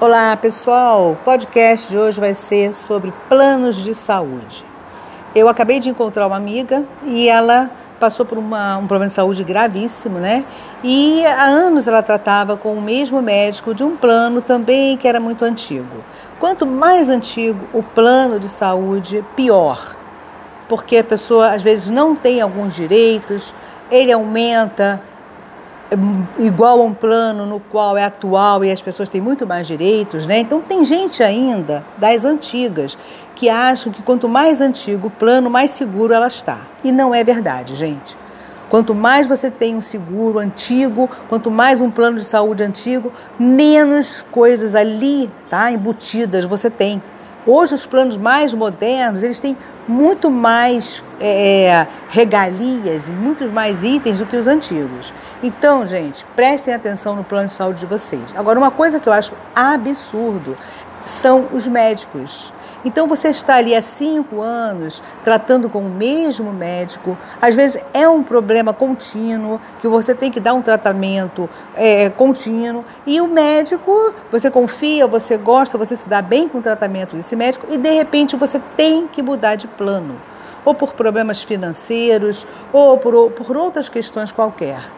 Olá pessoal, o podcast de hoje vai ser sobre planos de saúde. Eu acabei de encontrar uma amiga e ela passou por uma, um problema de saúde gravíssimo, né? E há anos ela tratava com o mesmo médico de um plano também que era muito antigo. Quanto mais antigo o plano de saúde, pior. Porque a pessoa às vezes não tem alguns direitos, ele aumenta, igual a um plano no qual é atual e as pessoas têm muito mais direitos, né? Então tem gente ainda das antigas que acham que quanto mais antigo o plano, mais seguro ela está. E não é verdade, gente. Quanto mais você tem um seguro antigo, quanto mais um plano de saúde antigo, menos coisas ali, tá, embutidas você tem. Hoje os planos mais modernos eles têm muito mais é, regalias e muitos mais itens do que os antigos. Então, gente, prestem atenção no plano de saúde de vocês. Agora, uma coisa que eu acho absurdo são os médicos. Então você está ali há cinco anos tratando com o mesmo médico, às vezes é um problema contínuo, que você tem que dar um tratamento é, contínuo, e o médico, você confia, você gosta, você se dá bem com o tratamento desse médico, e de repente você tem que mudar de plano, ou por problemas financeiros, ou por, por outras questões qualquer.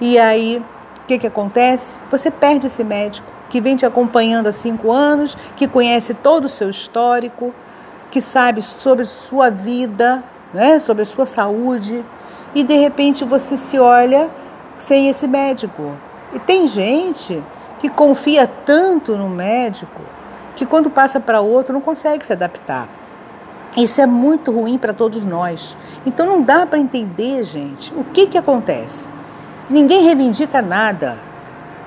E aí, o que, que acontece? Você perde esse médico que vem te acompanhando há cinco anos, que conhece todo o seu histórico, que sabe sobre sua vida, né, sobre sua saúde, e de repente você se olha sem esse médico. E tem gente que confia tanto no médico que quando passa para outro não consegue se adaptar. Isso é muito ruim para todos nós. Então não dá para entender, gente, o que, que acontece. Ninguém reivindica nada.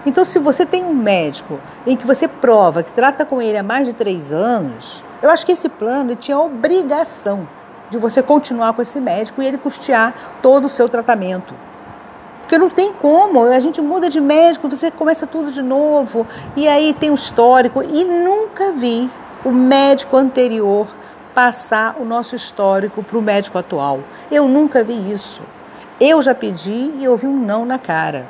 Então, se você tem um médico em que você prova que trata com ele há mais de três anos, eu acho que esse plano tinha a obrigação de você continuar com esse médico e ele custear todo o seu tratamento. Porque não tem como, a gente muda de médico, você começa tudo de novo, e aí tem um histórico, e nunca vi o médico anterior passar o nosso histórico para o médico atual. Eu nunca vi isso. Eu já pedi e ouvi um não na cara.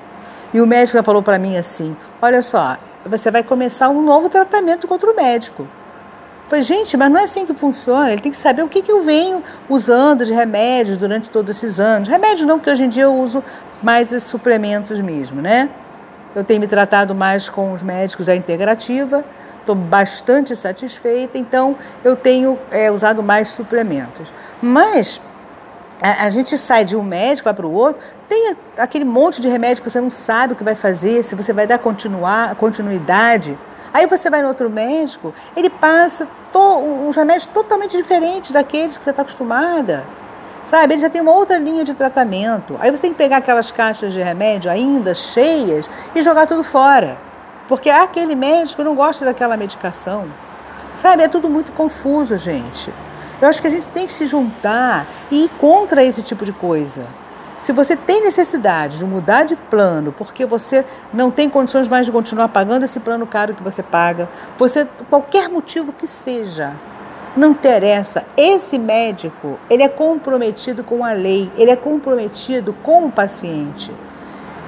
E o médico falou para mim assim: olha só, você vai começar um novo tratamento contra o médico. Eu falei, gente, mas não é assim que funciona. Ele tem que saber o que, que eu venho usando de remédios durante todos esses anos. Remédios não, porque hoje em dia eu uso mais suplementos mesmo, né? Eu tenho me tratado mais com os médicos da integrativa, estou bastante satisfeita, então eu tenho é, usado mais suplementos. Mas a, gente sai de um médico, vai para o outro, tem aquele monte de remédio que você não sabe o que vai fazer, se você vai dar continuar, continuidade. Aí você vai no outro médico, ele passa to, uns remédios totalmente diferentes daqueles que você está acostumada. Sabe? Ele já tem uma outra linha de tratamento. Aí você tem que pegar aquelas caixas de remédio ainda cheias e jogar tudo fora. Porque aquele médico não gosta daquela medicação. Sabe? É tudo muito confuso, gente. Eu acho que a gente tem que se juntar e ir contra esse tipo de coisa. Se você tem necessidade de mudar de plano, porque você não tem condições mais de continuar pagando esse plano caro que você paga, você qualquer motivo que seja, não interessa. Esse médico, ele é comprometido com a lei, ele é comprometido com o paciente.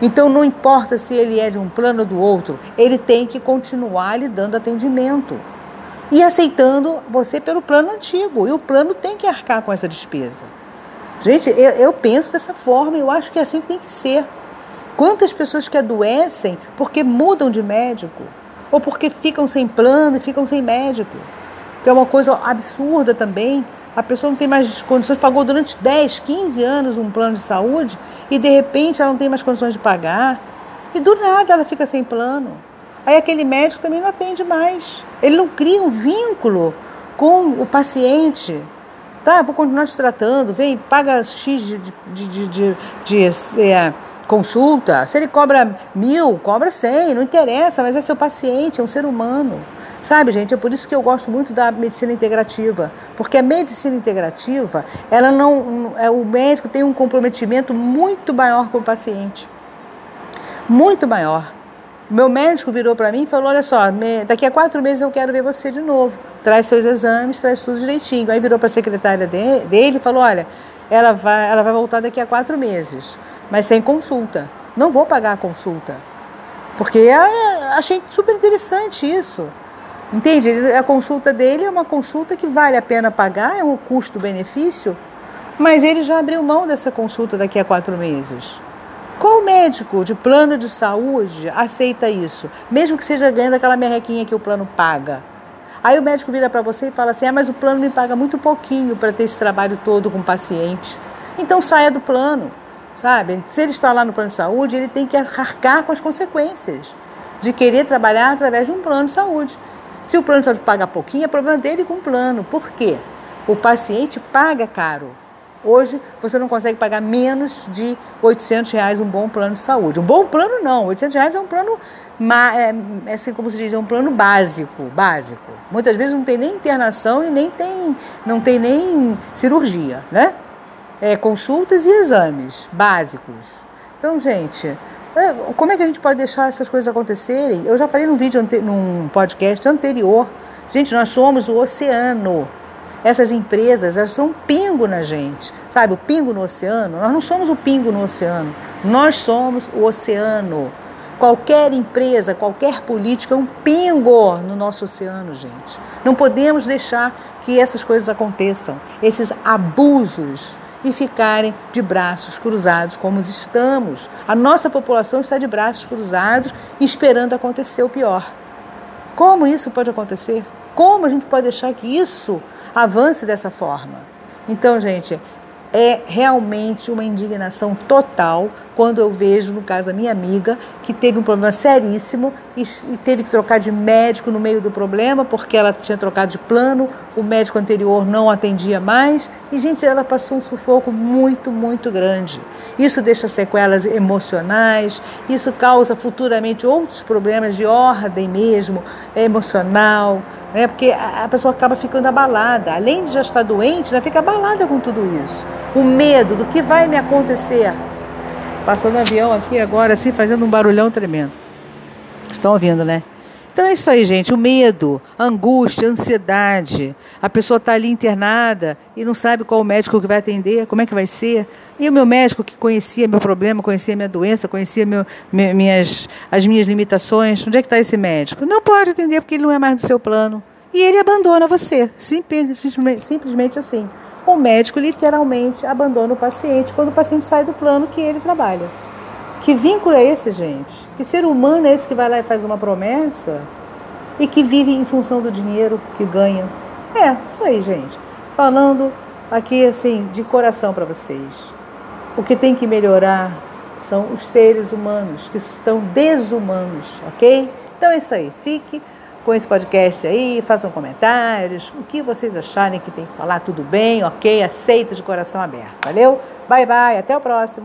Então não importa se ele é de um plano ou do outro, ele tem que continuar lhe dando atendimento e aceitando você pelo plano antigo. E o plano tem que arcar com essa despesa. Gente, eu, eu penso dessa forma, eu acho que é assim tem que ser. Quantas pessoas que adoecem porque mudam de médico, ou porque ficam sem plano e ficam sem médico, que é uma coisa absurda também. A pessoa não tem mais condições, pagou durante 10, 15 anos um plano de saúde e de repente ela não tem mais condições de pagar. E do nada ela fica sem plano. Aí aquele médico também não atende mais. Ele não cria um vínculo com o paciente. Tá, vou continuar te tratando, vem, paga X de, de, de, de, de é, consulta. Se ele cobra mil, cobra cem, não interessa, mas é seu paciente, é um ser humano. Sabe, gente, é por isso que eu gosto muito da medicina integrativa, porque a medicina integrativa, ela não, é, o médico tem um comprometimento muito maior com o paciente, muito maior. Meu médico virou para mim e falou: Olha só, daqui a quatro meses eu quero ver você de novo. Traz seus exames, traz tudo direitinho. Aí virou para a secretária dele e falou: Olha, ela vai, ela vai voltar daqui a quatro meses, mas sem consulta. Não vou pagar a consulta. Porque é, achei super interessante isso. Entende? A consulta dele é uma consulta que vale a pena pagar, é um custo-benefício, mas ele já abriu mão dessa consulta daqui a quatro meses. Qual médico de plano de saúde aceita isso? Mesmo que seja ganhando aquela merrequinha que o plano paga. Aí o médico vira para você e fala assim: ah, mas o plano me paga muito pouquinho para ter esse trabalho todo com o paciente. Então saia do plano, sabe? Se ele está lá no plano de saúde, ele tem que arcar com as consequências de querer trabalhar através de um plano de saúde. Se o plano de saúde paga pouquinho, é problema dele com o plano. Por quê? O paciente paga caro. Hoje você não consegue pagar menos de 800 reais um bom plano de saúde. Um bom plano não, 800 reais é um plano, é, é, assim como se diz, é um plano básico, básico. Muitas vezes não tem nem internação e nem tem, não tem nem cirurgia, né? É, consultas e exames básicos. Então, gente, é, como é que a gente pode deixar essas coisas acontecerem? Eu já falei num vídeo, num podcast anterior. Gente, nós somos o oceano. Essas empresas, elas são um pingo na gente. Sabe, o pingo no oceano? Nós não somos o pingo no oceano. Nós somos o oceano. Qualquer empresa, qualquer política é um pingo no nosso oceano, gente. Não podemos deixar que essas coisas aconteçam, esses abusos e ficarem de braços cruzados como estamos. A nossa população está de braços cruzados esperando acontecer o pior. Como isso pode acontecer? Como a gente pode deixar que isso avance dessa forma? Então, gente, é realmente uma indignação total quando eu vejo, no caso da minha amiga, que teve um problema seríssimo e, teve que trocar de médico no meio do problema, porque ela tinha trocado de plano, o médico anterior não atendia mais, e, gente, ela passou um sufoco muito, muito grande. Isso deixa sequelas emocionais, isso causa futuramente outros problemas de ordem mesmo, emocional né? Porque a pessoa acaba ficando abalada. Além de já estar doente, já fica abalada com tudo isso. O medo do que vai me acontecer. Passando avião aqui agora, assim, fazendo um barulhão tremendo. Estão ouvindo, né? Então é isso aí, gente. O medo, a angústia, a ansiedade. A pessoa está ali internada e não sabe qual o médico que vai atender, como é que vai ser. E o meu médico que conhecia meu problema, conhecia minha doença, conhecia meu, minhas, as minhas limitações, onde é que está esse médico? Não pode atender porque ele não é mais do seu plano. E ele abandona você, simplesmente, assim. O médico literalmente abandona o paciente quando o paciente sai do plano que ele trabalha. Que vínculo é esse, gente? Que ser humano é esse que vai lá e faz uma promessa e que vive em função do dinheiro que ganha? É, isso aí, gente. Falando aqui assim de coração para vocês. O que tem que melhorar são os seres humanos que estão desumanos, ok? Então é isso aí. Fique com esse podcast aí, façam comentários, o que vocês acharem que tem que falar, tudo bem, ok? Aceito de coração aberto. Valeu? Bye bye, até o próximo.